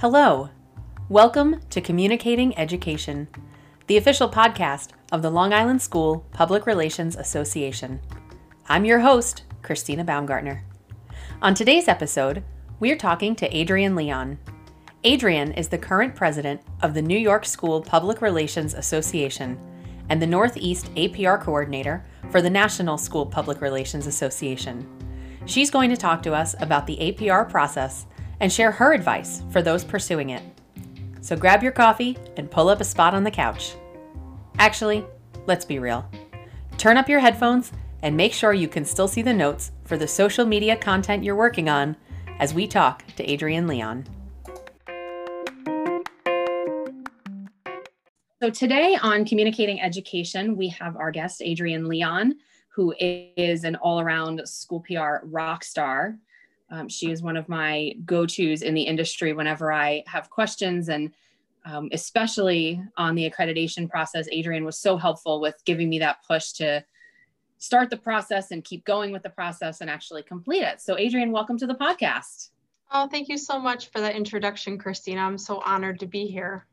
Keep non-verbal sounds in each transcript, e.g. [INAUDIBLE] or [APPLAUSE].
Hello. Welcome to Communicating Education, the official podcast of the Long Island School Public Relations Association. I'm your host, Christina Baumgartner. On today's episode, we are talking to Adrienne Leon. Adrienne is the current president of the New York School Public Relations Association and the Northeast APR coordinator for the National School Public Relations Association. She's going to talk to us about the APR process and share her advice for those pursuing it. So grab your coffee and pull up a spot on the couch. Actually, let's be real. Turn up your headphones and make sure you can still see the notes for the social media content you're working on as we talk to Adrienne Leon. So, today on Communicating Education, we have our guest, Adrienne Leon, who is an all around school PR rock star. Um, she is one of my go tos in the industry whenever I have questions, and um, especially on the accreditation process. Adrienne was so helpful with giving me that push to start the process and keep going with the process and actually complete it. So, Adrienne, welcome to the podcast. Oh, thank you so much for that introduction, Christina. I'm so honored to be here.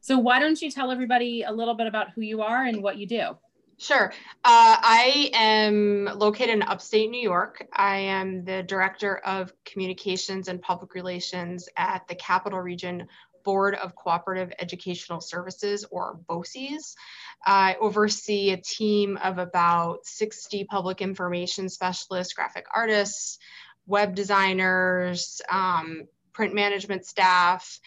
So, why don't you tell everybody a little bit about who you are and what you do? Sure. Uh, I am located in upstate New York. I am the Director of Communications and Public Relations at the Capital Region Board of Cooperative Educational Services, or BOCES. I oversee a team of about 60 public information specialists, graphic artists, web designers, um, print management staff,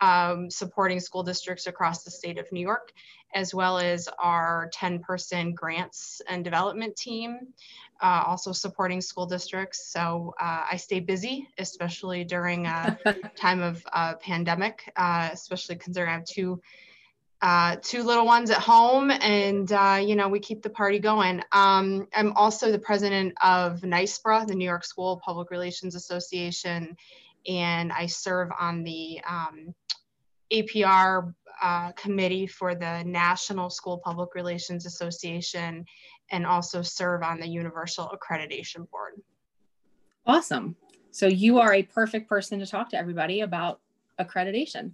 um, supporting school districts across the state of New York, as well as our 10 person grants and development team, uh, also supporting school districts. So uh, I stay busy, especially during a [LAUGHS] time of uh, pandemic, uh, especially considering I have two. Uh, two little ones at home, and uh, you know we keep the party going. Um, I'm also the president of NYSPRA, the New York School Public Relations Association, and I serve on the um, APR uh, committee for the National School Public Relations Association and also serve on the Universal Accreditation Board. Awesome. So you are a perfect person to talk to everybody about accreditation.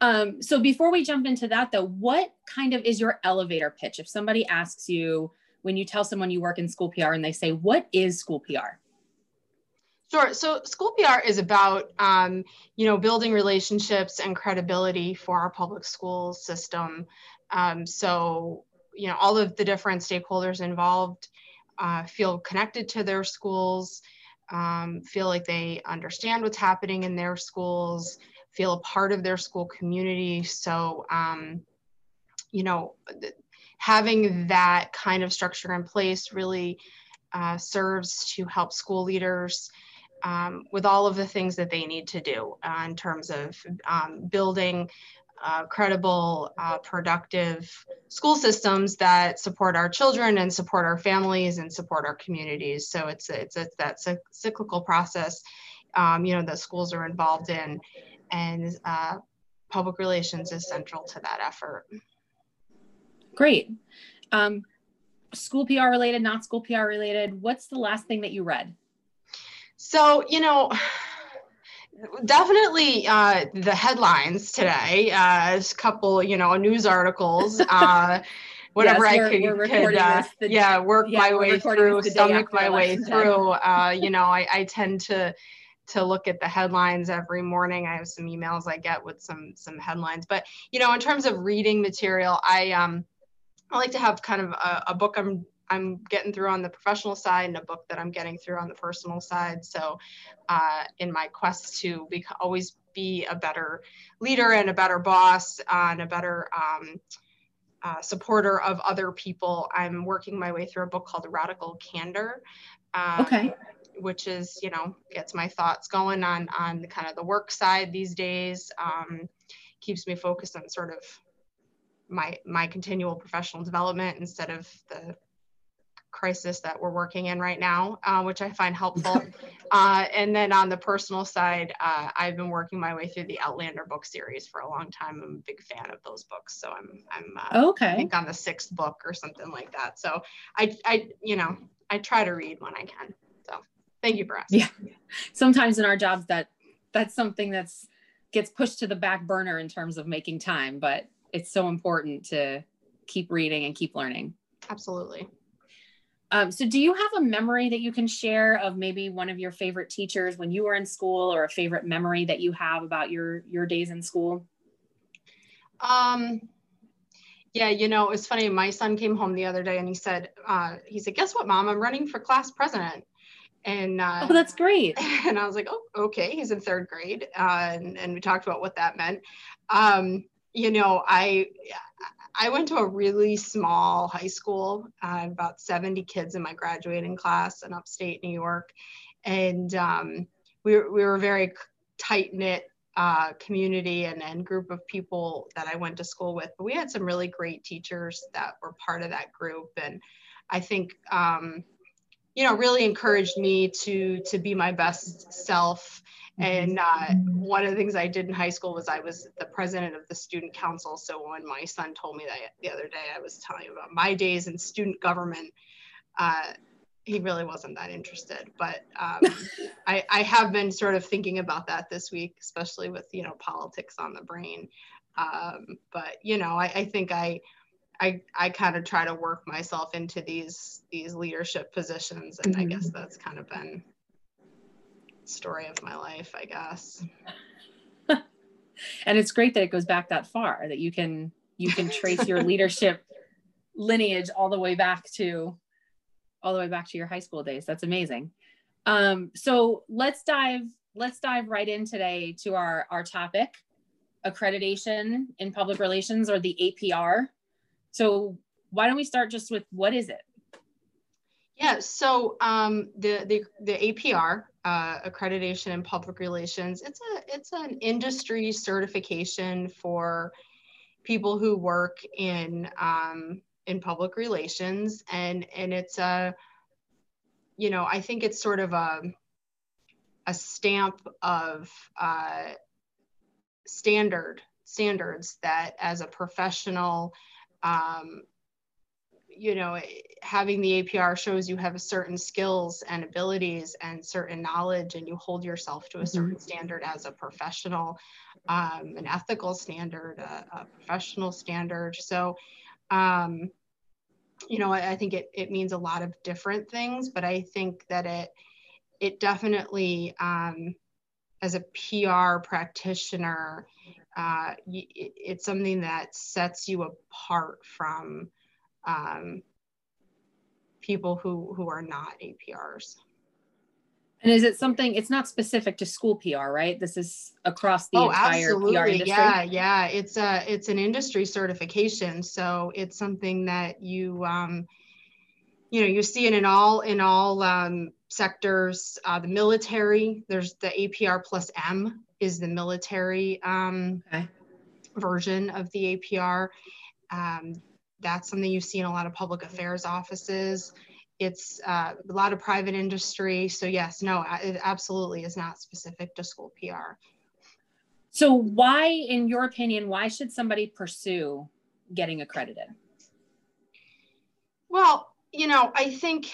Um, so before we jump into that though, what kind of is your elevator pitch? If somebody asks you, when you tell someone you work in school PR and they say, what is school PR? Sure. So school PR is about, um, you know, building relationships and credibility for our public school system. Um, so, you know, all of the different stakeholders involved uh, feel connected to their schools, um, feel like they understand what's happening in their schools, feel a part of their school community. So, um, you know, having that kind of structure in place really uh, serves to help school leaders um, with all of the things that they need to do uh, in terms of um, building uh, credible, uh, productive school systems that support our children and support our families and support our communities. So it's it's, it's that cyclical process, um, you know, that schools are involved in, and uh, public relations is central to that effort. Great. Um, school PR related, not school PR related. What's the last thing that you read? So, you know, definitely uh, the headlines today, uh, a couple, you know, news articles. [LAUGHS] Uh, whatever yes, I could, could uh, the, yeah, work yeah, my way through, stomach my way through. Uh, [LAUGHS] you know, I, I tend to to look at the headlines every morning. I have some emails I get with some some headlines, but you know, in terms of reading material, I um I like to have kind of a, a book I'm I'm getting through on the professional side and a book that I'm getting through on the personal side. So, uh, in my quest to be, always be a better leader and a better boss and a better um, uh, supporter of other people, I'm working my way through a book called Radical Candor. Um, okay. Which is, you know, gets my thoughts going on on the kind of the work side these days. Um, keeps me focused on sort of my my continual professional development instead of the crisis that we're working in right now, uh, which I find helpful. [LAUGHS] uh, and then on the personal side, uh, I've been working my way through the Outlander book series for a long time. I'm a big fan of those books, so I'm I'm uh, okay. I think on the sixth book or something like that. So I I you know I try to read when I can. So thank you for asking. Yeah, sometimes in our jobs that that's something that's gets pushed to the back burner in terms of making time, but it's so important to keep reading and keep learning. Absolutely. Um, so, do you have a memory that you can share of maybe one of your favorite teachers when you were in school, or a favorite memory that you have about your your days in school? Um, yeah, you know, it's funny. My son came home the other day and he said, uh, he said, "Guess what, mom? I'm running for class president." And uh, oh, that's great. [LAUGHS] And I was like, "Oh, okay." He's in third grade, uh, and and we talked about what that meant. Um, you know, I I went to a really small high school, uh, about 70 kids in my graduating class in upstate New York. And um, we, were, we were a very tight knit uh, community and, and group of people that I went to school with. But we had some really great teachers that were part of that group. And I think, um, you know, really encouraged me to, to be my best self and uh, one of the things I did in high school was I was the president of the student council. So when my son told me that the other day, I was telling him about my days in student government. Uh, he really wasn't that interested, but um, [LAUGHS] I, I, have been sort of thinking about that this week, especially with you know politics on the brain. Um, but you know, I, I think I I, I kind of try to work myself into these these leadership positions, and mm-hmm. I guess that's kind of been story of my life, I guess. [LAUGHS] and it's great that it goes back that far that you can you can trace your [LAUGHS] leadership lineage all the way back to all the way back to your high school days. That's amazing. Um, so let's dive let's dive right in today to our our topic accreditation in public relations or the APR. So why don't we start just with what is it? Yeah, so um, the, the the APR uh, accreditation in public relations. It's a it's an industry certification for people who work in um, in public relations, and and it's a you know I think it's sort of a a stamp of uh, standard standards that as a professional um, you know having the apr shows you have certain skills and abilities and certain knowledge and you hold yourself to a mm-hmm. certain mm-hmm. standard as a professional um, an ethical standard a, a professional standard so um, you know I, I, think it, it means a lot of different things but i think that it it definitely um, as a pr practitioner uh, it, it's something that sets you apart from um, people who who are not APRs. And is it something? It's not specific to school PR, right? This is across the oh, entire absolutely. PR industry. Yeah, yeah. It's a it's an industry certification, so it's something that you um, you know you see it in all in all um, sectors. Uh, the military, there's the APR plus M is the military um, okay. version of the APR. Um, that's something you see in a lot of public affairs offices. It's uh, a lot of private industry. So yes, no, it absolutely is not specific to school PR. So why, in your opinion, why should somebody pursue getting accredited? Well, you know, I think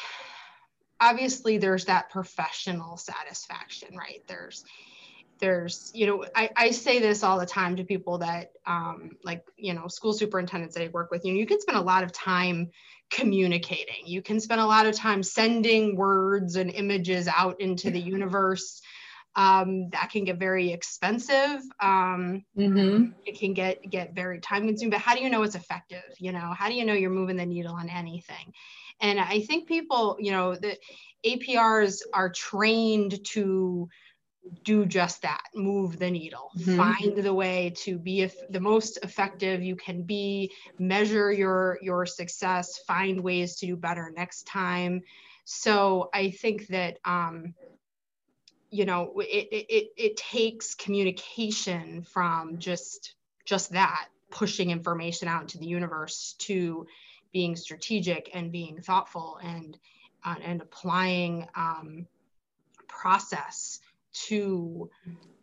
obviously there's that professional satisfaction, right? There's there's you know I, I say this all the time to people that um, like you know school superintendents that i work with you know you can spend a lot of time communicating. You can spend a lot of time sending words and images out into the universe. Um, that can get very expensive. Um, mm-hmm. it can get get very time consuming but how do you know it's effective? You know how do you know you're moving the needle on anything? And i think people you know the aprs are trained to do just that move the needle mm-hmm. find the way to be the most effective you can be measure your your success find ways to do better next time so i think that um you know it it, it takes communication from just just that pushing information out into the universe to being strategic and being thoughtful and uh, and applying um, process to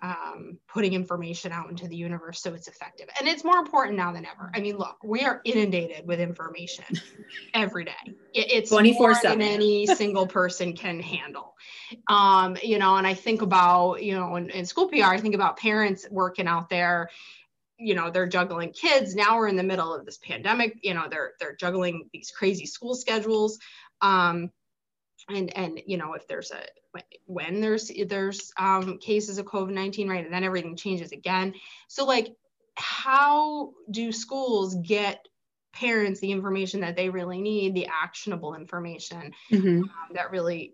um, putting information out into the universe so it's effective. And it's more important now than ever. I mean, look, we are inundated with information [LAUGHS] every day. It, it's 24 more than any single person can handle. Um, you know, and I think about, you know, in, in school PR, I think about parents working out there you know they're juggling kids now we're in the middle of this pandemic you know they're they're juggling these crazy school schedules um and and you know if there's a when there's there's um, cases of covid-19 right and then everything changes again so like how do schools get parents the information that they really need the actionable information mm-hmm. um, that really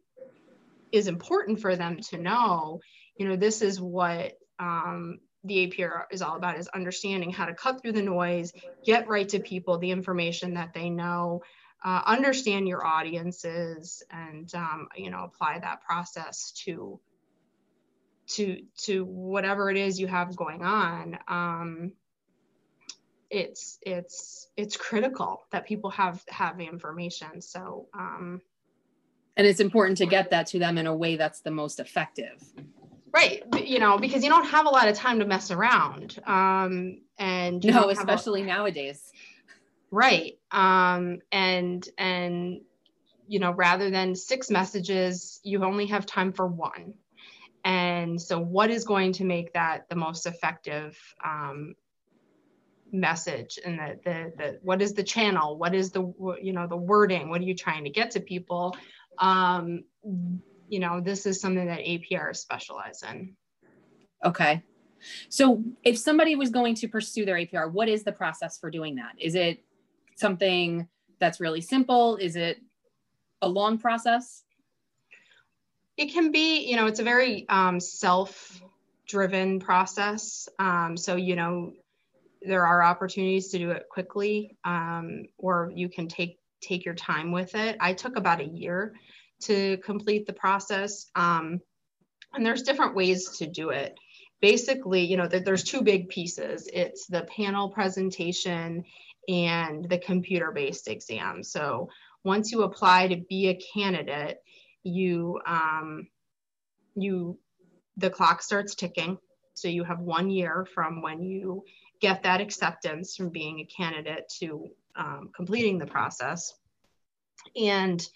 is important for them to know you know this is what um, the APR is all about is understanding how to cut through the noise, get right to people the information that they know, uh, understand your audiences and um, you know apply that process to to to whatever it is you have going on um, it's it's it's critical that people have have the information. So um, and it's important to get that to them in a way that's the most effective. Right. You know because you don't have a lot of time to mess around. Um, and no especially a, nowadays right. Um and and you know rather than six messages you only have time for one. And so what is going to make that the most effective um, message and the, the the what is the channel? What is the you know the wording? What are you trying to get to people? Um you know this is something that apr specialize in. Okay. So if somebody was going to pursue their apr what is the process for doing that? Is it something that's really simple? Is it a long process? It can be, you know, it's a very um, self driven process. Um, so, you know, there are opportunities to do it quickly um, or you can take take your time with it. I took about a year to complete the process. Um, and there's different ways to do it. Basically, you know, there's two big pieces. It's the panel presentation and the computer based exam. So once you apply to be a candidate, you, um, you, the clock starts ticking. So you have one year from when you get that acceptance from being a candidate to um, completing the process. And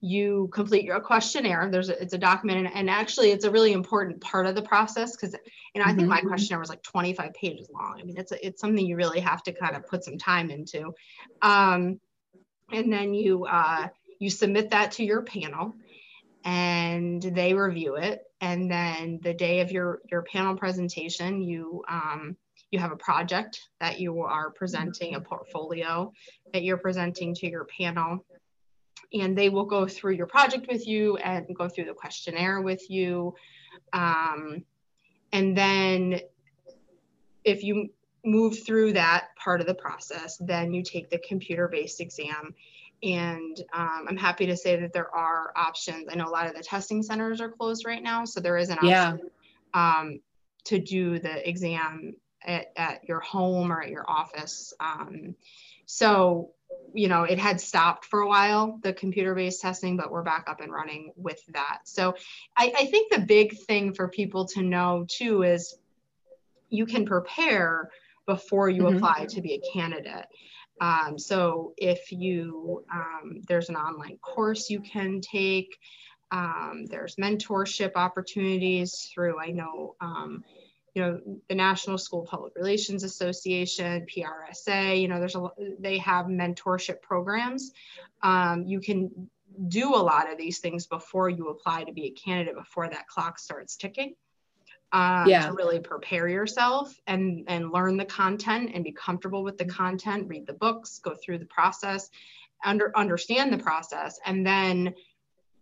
you complete your questionnaire. There's a, it's a document, and, and, actually, it's a really important part of the process because, you know, I think my mm-hmm. questionnaire was like 25 pages long. I mean, it's a, it's something you really have to kind of put some time into. Um, and then you uh, you submit that to your panel, and they review it. And then the day of your your panel presentation, you um, you have a project that you are presenting, a portfolio that you're presenting to your panel and they will go through your project with you and go through the questionnaire with you. Um, and then if you move through that part of the process, then you take the computer based exam. And um, I'm happy to say that there are options. I know a lot of the testing centers are closed right now, so there is an option yeah. um, to do the exam at, at, your home or at your office. Um, so you know, it had stopped for a while, the computer based testing, but we're back up and running with that. So I, I think the big thing for people to know too is you can prepare before you mm-hmm. apply to be a candidate. Um, so if you, um, there's an online course you can take, um, there's mentorship opportunities through, I know, um, you know the national school public relations association prsa you know there's a they have mentorship programs um, you can do a lot of these things before you apply to be a candidate before that clock starts ticking um, yeah. to really prepare yourself and and learn the content and be comfortable with the content read the books go through the process under understand the process and then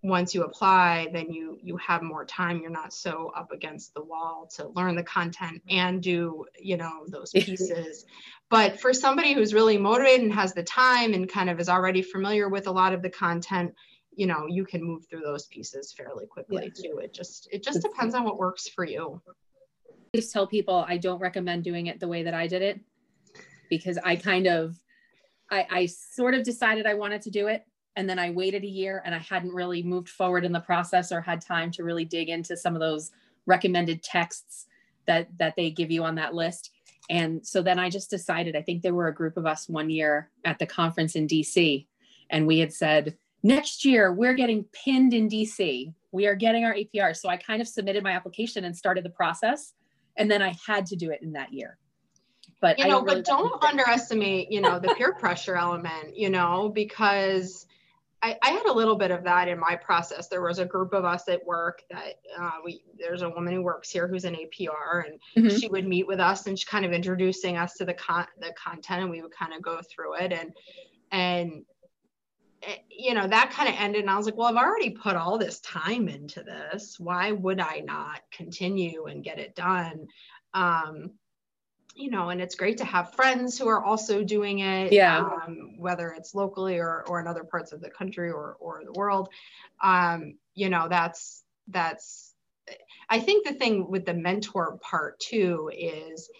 once you apply then you you have more time. You're not so up against the wall to learn the content and do you know those [LAUGHS] pieces. But for somebody who's really motivated and has the time and kind of is already familiar with a lot of the content you know you can move through those pieces fairly quickly yeah. too. It just it just depends on what works for you. I just tell people i don't recommend doing it the way that i did it because i kind of I, I sort of decided i wanted to do it and then I waited a year and I hadn't really moved forward in the process or had time to really dig into some of those recommended texts that that they give you on that list. And so then i just decided i think there were a group of us one year at the conference in dc and we had said next year we're getting pinned in dc we are getting our apr so i kind of submitted my application and started the process and then i had to do it in that year. But you know really but don't underestimate you know the peer pressure element you know because I, I, had a little bit of that in my process. There was a group of us at work that uh, we there's a woman who works here who's an APR, and mm-hmm. she would meet with us and she kind of introducing us to the con the content, and we would kind of go through it, and and eh, you know that kind of ended, and I was like, well, I've already put all this time into this. Why would I not continue and get it done? Um, you know, and it's great to have friends who are also doing it. Yeah. Um, whether it's locally or, or in other parts of the country or, or the world. Um, you know, that's, that's, I think the thing with the mentor part too is,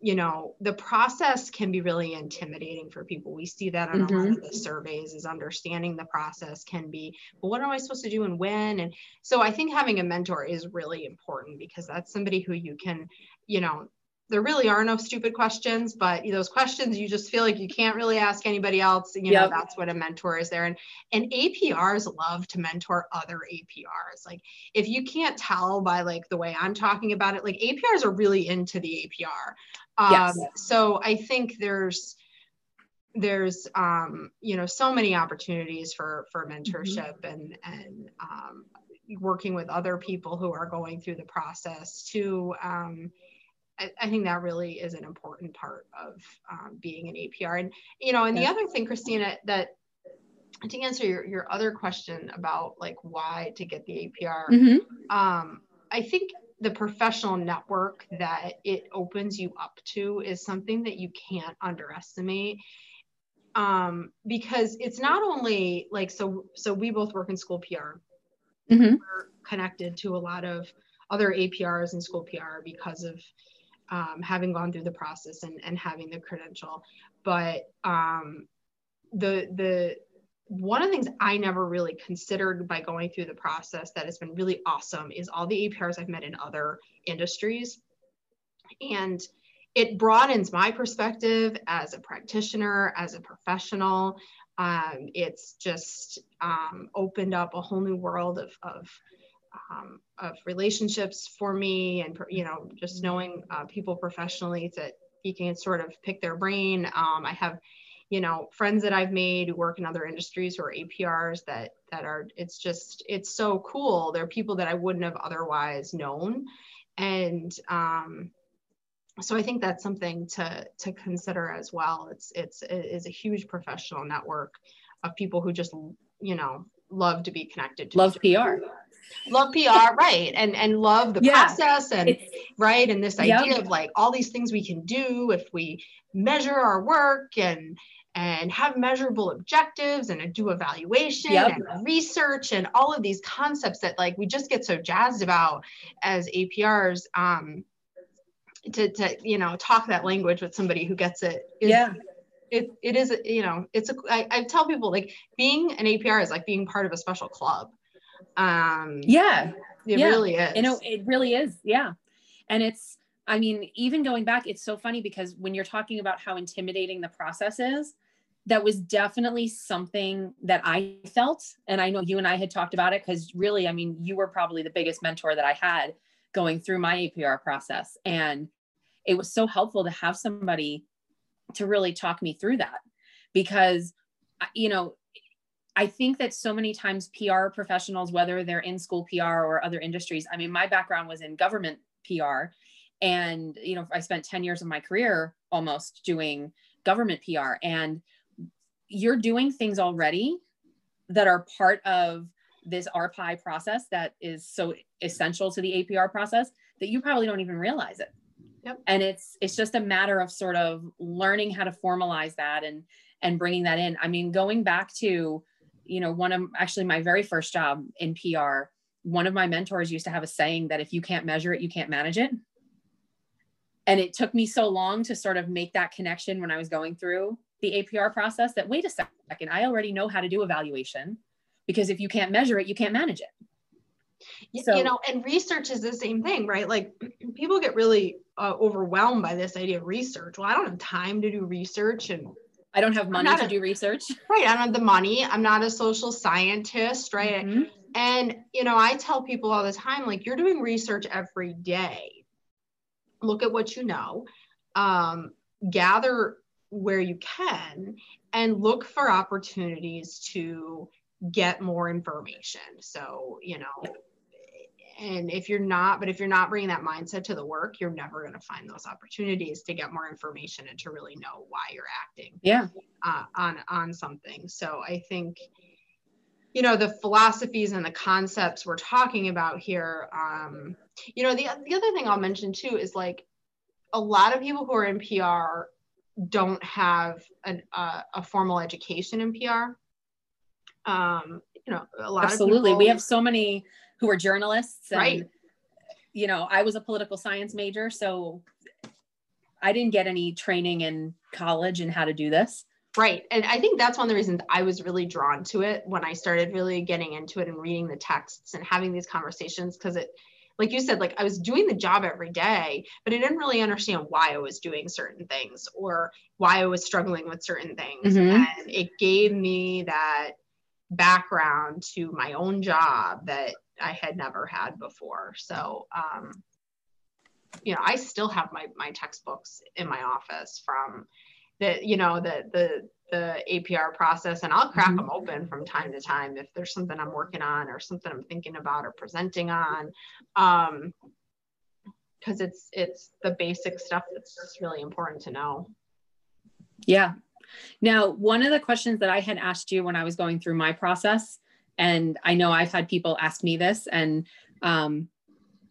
you know, the process can be really intimidating for people. We see that in mm-hmm. a lot of the surveys is understanding the process can be, but what am I supposed to do and when? And so I think having a mentor is really important because that's somebody who you can, you know, there really are no stupid questions, but those questions you just feel like you can't really ask anybody else. You know, that's what a mentor is there. And and APRs love to mentor other APRs. Like if you can't tell by like the way I'm talking about it, like APRs are really into the APR. Um, yes. so I think there's there's um, you know so many opportunities for for mm-hmm. mentorship mm-hmm. and and um, working with other people who are going through the process to um, I, I, think that really is an important part of um, being an APR. And, you know, and the other thing, Christina, that to answer your, your other question about like why to get the APR, mm-hmm. um, I think the professional network that it opens you up to is something that you can't underestimate. Um, because it's not only like so so we both work in school PR. Mm-hmm. We're connected to a lot of other APRs in school PR because of um, having gone through the process and, and having the credential. But um, the the one of the things I never really considered by going through the process that has been really awesome is all the APRs I've met in other industries. And it broadens my perspective as a practitioner, as a professional. Um, it's just um, opened up a whole new world of, of um, of relationships for me and you know just knowing uh, people professionally that you can sort of pick their brain. Um, i have you know friends that i've made who work in other industries or aprs that that are it's just it's so cool. They're people that i wouldn't have otherwise known. And um, so i think that's something to to consider as well. It's it's it is a huge professional network of people who just you know love to be connected to love pr love PR, right? And and love the yeah. process and it's, right and this idea yep. of like all these things we can do if we measure our work and and have measurable objectives and do evaluation yep. and research and all of these concepts that like we just get so jazzed about as APRs um to to you know talk that language with somebody who gets it is, yeah it, it is you know it's a I, I tell people like being an apr is like being part of a special club um, yeah, it yeah. really is. You know, it really is. Yeah. And it's, I mean, even going back, it's so funny because when you're talking about how intimidating the process is, that was definitely something that I felt. And I know you and I had talked about it because really, I mean, you were probably the biggest mentor that I had going through my APR process. And it was so helpful to have somebody to really talk me through that because, you know, I think that so many times PR professionals, whether they're in school PR or other industries, I mean, my background was in government PR. And, you know, I spent 10 years of my career almost doing government PR. And you're doing things already that are part of this RPI process that is so essential to the APR process that you probably don't even realize it. Yep. And it's it's just a matter of sort of learning how to formalize that and and bringing that in. I mean, going back to you know, one of actually my very first job in PR, one of my mentors used to have a saying that if you can't measure it, you can't manage it. And it took me so long to sort of make that connection when I was going through the APR process that wait a second, I already know how to do evaluation because if you can't measure it, you can't manage it. so, you know, and research is the same thing, right? Like people get really uh, overwhelmed by this idea of research. Well, I don't have time to do research and I don't have money to a, do research. [LAUGHS] Right. I don't have the money. I'm not a social scientist, right? Mm-hmm. And, you know, I tell people all the time, like, you're doing research every day. Look at what you know, um, gather where you can, and look for opportunities to get more information. So, you know, and if you're not but if you're not bringing that mindset to the work you're never going to find those opportunities to get more information and to really know why you're acting yeah. uh, on on something. So i think you know the philosophies and the concepts we're talking about here um you know the, the other thing i'll mention too is like a lot of people who are in pr don't have an, uh, a formal education in pr um you know a lot absolutely. People, we have so many who are journalists and, right. you know i was a political science major so i didn't get any training in college in how to do this. Right. And i think that's one of the reasons i was really drawn to it when i started really getting into it and reading the texts and having these conversations because it like you said like i was doing the job every day but i didn't really understand why i was doing certain things or why i was struggling with certain things. Mm-hmm. and it gave me that background to my own job that I had never had before. So, um, you know, I still have my my textbooks in my office from the you know the the the APR process, and I'll crack mm-hmm. them open from time to time if there's something I'm working on or something I'm thinking about or presenting on. Um, because it's it's the basic stuff that's really important to know. Yeah. Now, one of the questions that I had asked you when I was going through my process and i know i've had people ask me this and um,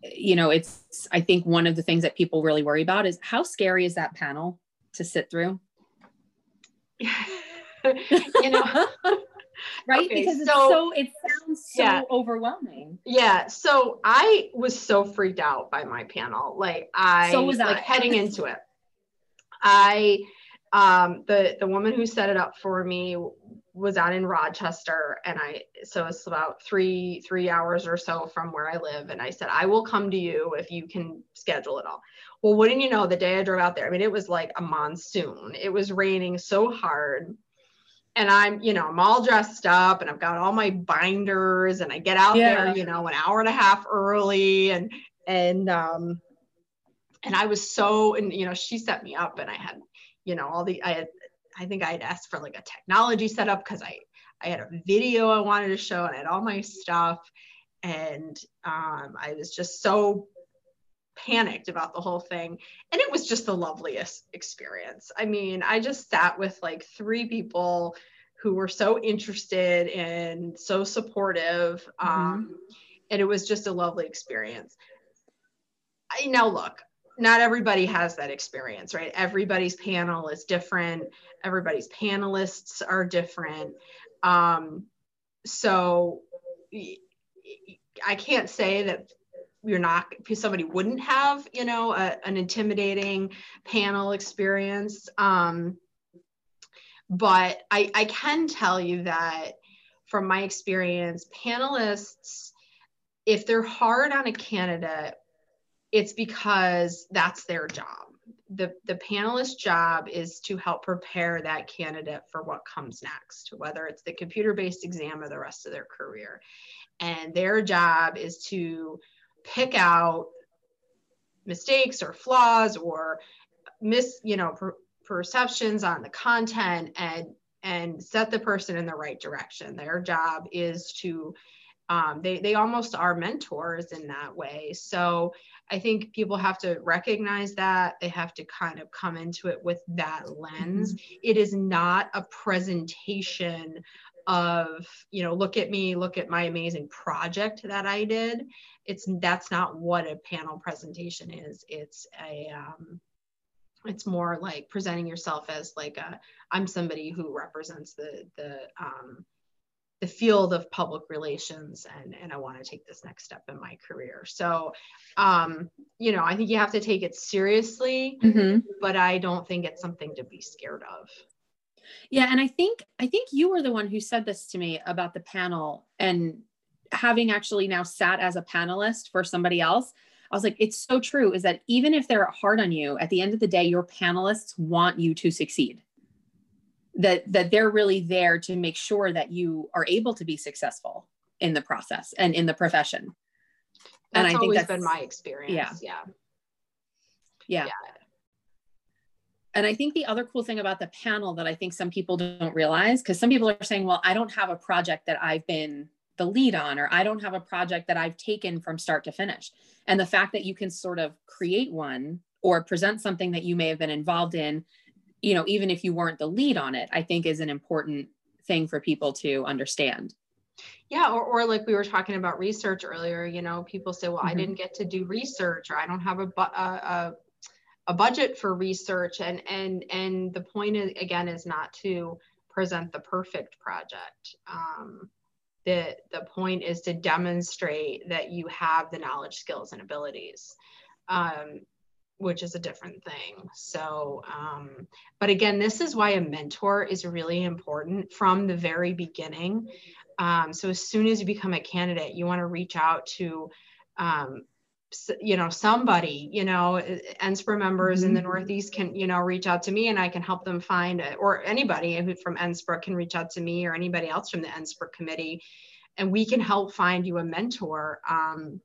you know it's i think one of the things that people really worry about is how scary is that panel to sit through? [LAUGHS] You know [LAUGHS] right? okay, because it's so, so it sounds so yeah. overwhelming. Yeah so i was so freaked out by my panel. Like i so was like I. heading into it. [LAUGHS] I um the the woman who set it up for me was out in Rochester and I so it's about three three hours or so from where I live and I said I will come to you if you can schedule it all. Well, wouldn't you know the day I drove out there, I mean it was like a monsoon. It was raining so hard. And I'm, you know, I'm all dressed up and I've got all my binders and I get out yeah. there, you know, an hour and a half early and and um and I was so and you know, she set me up and I had you know all the i had I think I had asked for like a technology setup because I I had a video I wanted to show and I had all my stuff, and um, I was just so panicked about the whole thing. And it was just the loveliest experience. I mean i just sat with like three people who were so interested and so supportive mm-hmm. um, and it was just a lovely experience. I, now look not everybody has that experience, right? Everybody's panel is different. Everybody's panelists are different. Um, so I can't say that you're not somebody wouldn't have you know a, an intimidating panel experience um, but I, I can tell you that from my experience panelists if they're hard on a candidate it's because that's their job. The, the panelist job is to help prepare that candidate for what comes next, whether it's the computer based exam or the rest of their career. And their job is to pick out mistakes or flaws or miss, you know, per, perceptions on the content and and set the person in the right direction. Their job is to um, they they almost are mentors in that way. So I think people have to recognize that. They have to kind of come into it with that lens. Mm-hmm. It is not a presentation of, you know, look at me, look at my amazing project that I did. It's that's not what a panel presentation is. It's a um, it's more like presenting yourself as like a I'm somebody who represents the the um, the field of public relations and, and I want to take this next step in my career. So, um, you know, I think you have to take it seriously, mm-hmm. but I don't think it's something to be scared of. Yeah. And I think, I think you were the one who said this to me about the panel and having actually now sat as a panelist for somebody else, I was like, it's so true is that even if they're hard on you, at the end of the day, your panelists want you to succeed. That that they're really there to make sure that you are able to be successful in the process and in the profession. That's and I think that's been my experience. Yeah. Yeah. Yeah. yeah. And I think the other cool thing about the panel that I think some people don't realize, because some people are saying, well, I don't have a project that I've been the lead on, or I don't have a project that I've taken from start to finish. And the fact that you can sort of create one or present something that you may have been involved in, you know, even if you weren't the lead on it, I think is an important thing for people to understand. Yeah, or, or like we were talking about research earlier, you know, people say, well, mm-hmm. I didn't get to do research or I don't have a, a, a a budget for research and and and the point is, again is not to present the perfect project um, the the point is to demonstrate that you have the knowledge skills and abilities um, which is a different thing so um, but again this is why a mentor is really important from the very beginning um, so as soon as you become a candidate you want to reach out to um, you know somebody you know NSPRA members mm-hmm. in the mm-hmm. northeast can you know reach out to me and i can help them find it or anybody who from NSPRA can reach out to me or anybody else from the NSPRA committee and we can help find you a mentor um,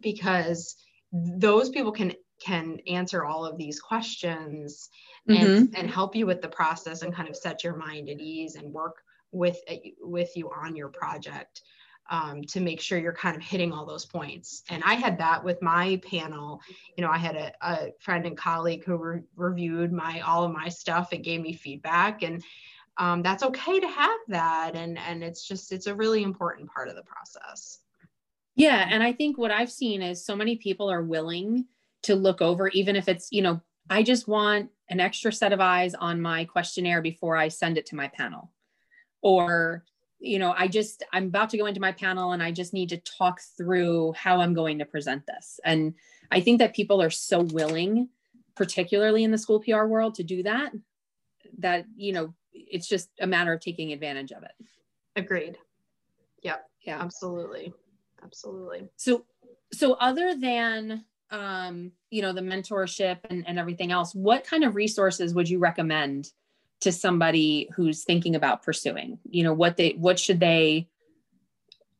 because those people can can answer all of these questions and mm-hmm. and help you with the process and kind of set your mind at ease and work with with you on your project um, to make sure you're kind of hitting all those points. And I had that with my panel. You know, I had a, a friend and colleague who re- reviewed my all of my stuff and gave me feedback, and um, that's okay to have that. And and it's just it's a really important part of the process. Yeah, and I think what I've seen is so many people are willing to look over, even if it's you know, I just want an extra set of eyes on my questionnaire before I send it to my panel, or you know, I just, I'm about to go into my panel and I just need to talk through how I'm going to present this. And I think that people are so willing, particularly in the school PR world, to do that, that, you know, it's just a matter of taking advantage of it. Agreed. Yep. Yeah, absolutely. Absolutely. So, so other than, um, you know, the mentorship and, and everything else, what kind of resources would you recommend to somebody who's thinking about pursuing you know what they what should they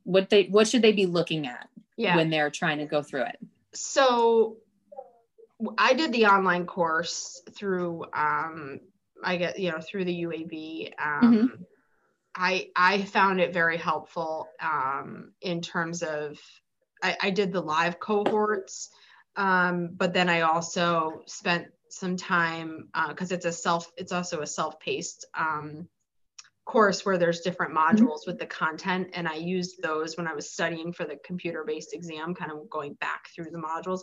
what they what should they be looking at yeah. when they're trying to go through it so i did the online course through um i get you know through the uab um mm-hmm. i i found it very helpful um in terms of i, I did the live cohorts um but then i also spent some time because uh, it's a self it's also a self-paced um, course where there's different mm-hmm. modules with the content. And i used those when i was studying for the computer-based exam kind of going back through the modules.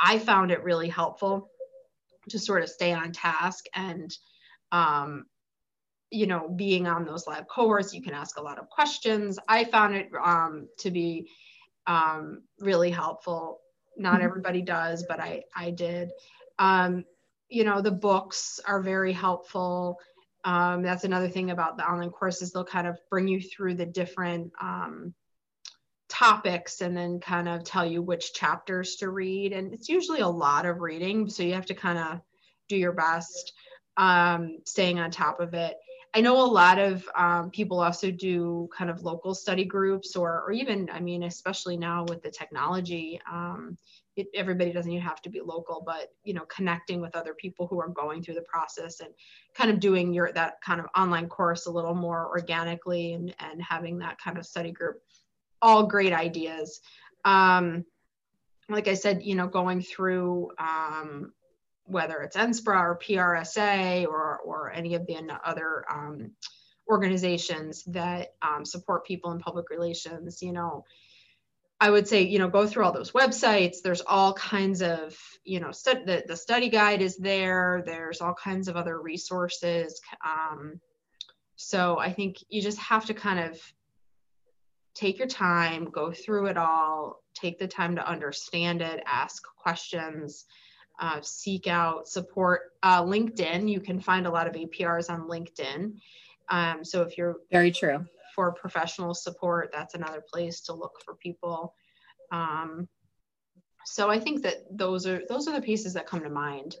I found it really helpful to sort of stay on task and um, you know being on those live cohorts you can ask a lot of questions. I found it um, to be um, really helpful not mm-hmm. everybody does but i i did. Um, you know the books are very helpful. Um, that's another thing about the online courses. They'll kind of bring you through the different um, topics and then kind of tell you which chapters to read. And it's usually a lot of reading so you have to kind of do your best um, staying on top of it i know a lot of um, people also do kind of local study groups or, or even i mean especially now with the technology um, it, everybody doesn't even have to be local but you know connecting with other people who are going through the process and kind of doing your that kind of online course a little more organically and and having that kind of study group. All great ideas. Um, like i said you know going through um, whether it's NSPRA or PRSA or, or any of the other um, organizations that um, support people in public relations, you know, I would say, you know, go through all those websites. There's all kinds of, you know, the, the study guide is there. There's all kinds of other resources. Um, so I think you just have to kind of take your time, go through it all, take the time to understand it, ask questions, uh, seek out support. Uh, LinkedIn, you can find a lot of APRs on LinkedIn. Um, so if you're very true for professional support, that's another place to look for people. Um, so I think that those are those are the pieces that come to mind.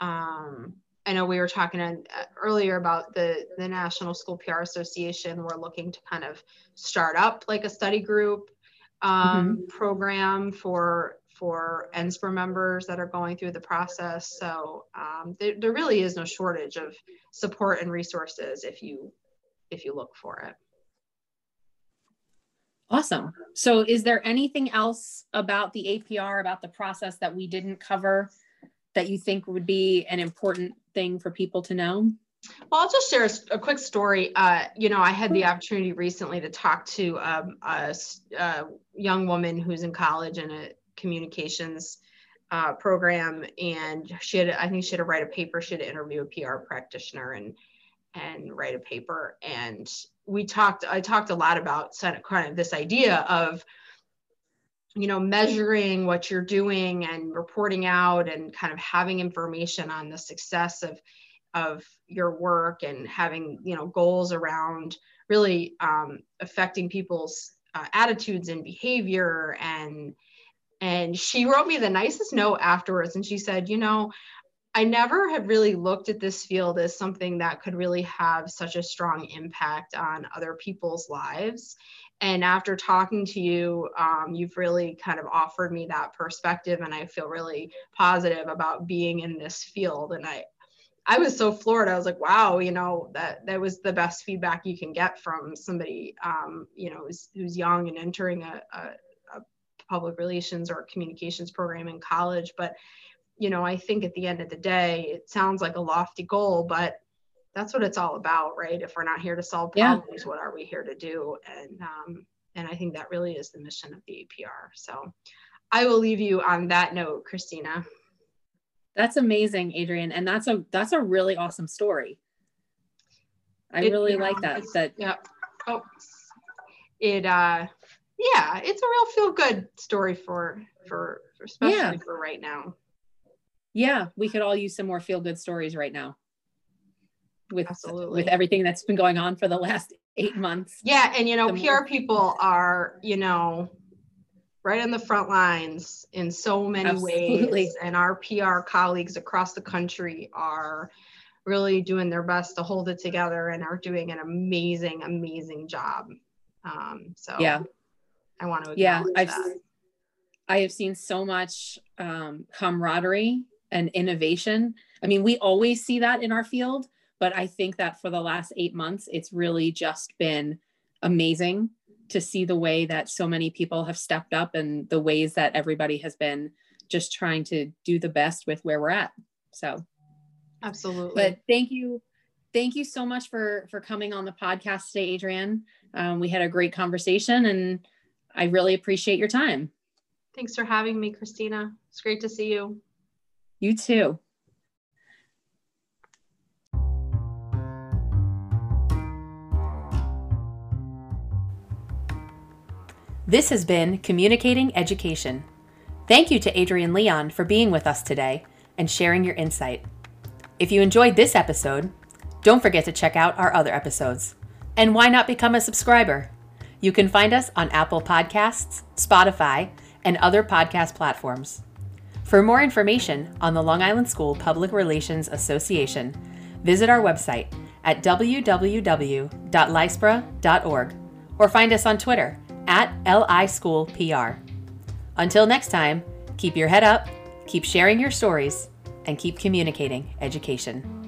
Um, I know we were talking uh, earlier about the the National School PR Association. We're looking to kind of start up like a study group um, mm-hmm. program for for NSPRA members that are going through the process. So um, there, there really is no shortage of support and resources if you if you look for it. Awesome. So is there anything else about the APR, about the process that we didn't cover that you think would be an important thing for people to know? Well, I'll just share a, a quick story. Uh, you know, I had the opportunity recently to talk to um, a, a, young woman who's in college and a communications uh, program, and she had, I think she had to write a paper. She had to interview a PR practitioner and and write a paper. And we talked. I talked a lot about kind of this idea of you know measuring what you're doing and reporting out and kind of having information on the success of of your work and having you know goals around really um, affecting people's uh, attitudes and behavior and and she wrote me the nicest note afterwards and she said you know i never had really looked at this field as something that could really have such a strong impact on other people's lives and after talking to you um, you've really kind of offered me that perspective and i feel really positive about being in this field and i I was so floored. I was like, wow, you know, that that was the best feedback you can get from somebody, um, you know, who's, who's young and entering a, a, public relations or communications program in college. But, you know, I think at the end of the day, it sounds like a lofty goal, but that's what it's all about, right? If we're not here to solve problems, yeah. what are we here to do? And um, and I think that really is the mission of the APR. So I will leave you on that note, Christina. That's amazing, Adrienne. And that's a that's a really awesome story. I it, really like that. That yeah. Oh, it uh yeah, it's a real feel good story for for, for especially yeah. for right now. Yeah, we could all use some more feel good stories right now. With Absolutely. with everything that's been going on for the last 8 months. Yeah, and you know, PR more- people are, you know, right on the front lines in so many Absolutely. ways. And our PR colleagues across the country are really doing their best to hold it together and are doing an amazing, amazing job. Um, so yeah, I want to yeah, I've that. I have seen so much um, camaraderie and innovation. I mean, we always see that in our field, but I think that for the last eight months, it's really just been amazing to see the way that so many people have stepped up and the ways that everybody has been just trying to do the best with where we're at. So absolutely. But thank you. Thank you so much for for coming on the podcast today, Adrienne. Um, we had a great conversation and I really appreciate your time. Thanks for having me, Christina. It's great to see you. You too. This has been Communicating Education. Thank you to Adrienne Leon for being with us today and sharing your insight. If you enjoyed this episode, don't forget to check out our other episodes. And why not become a subscriber? You can find us on Apple Podcasts, Spotify, and other podcast platforms. For more information on the Long Island School Public Relations Association, visit our website at www.lispra.org or find us on Twitter at LI School PR. Until next time, keep your head up, keep sharing your stories, and keep communicating education.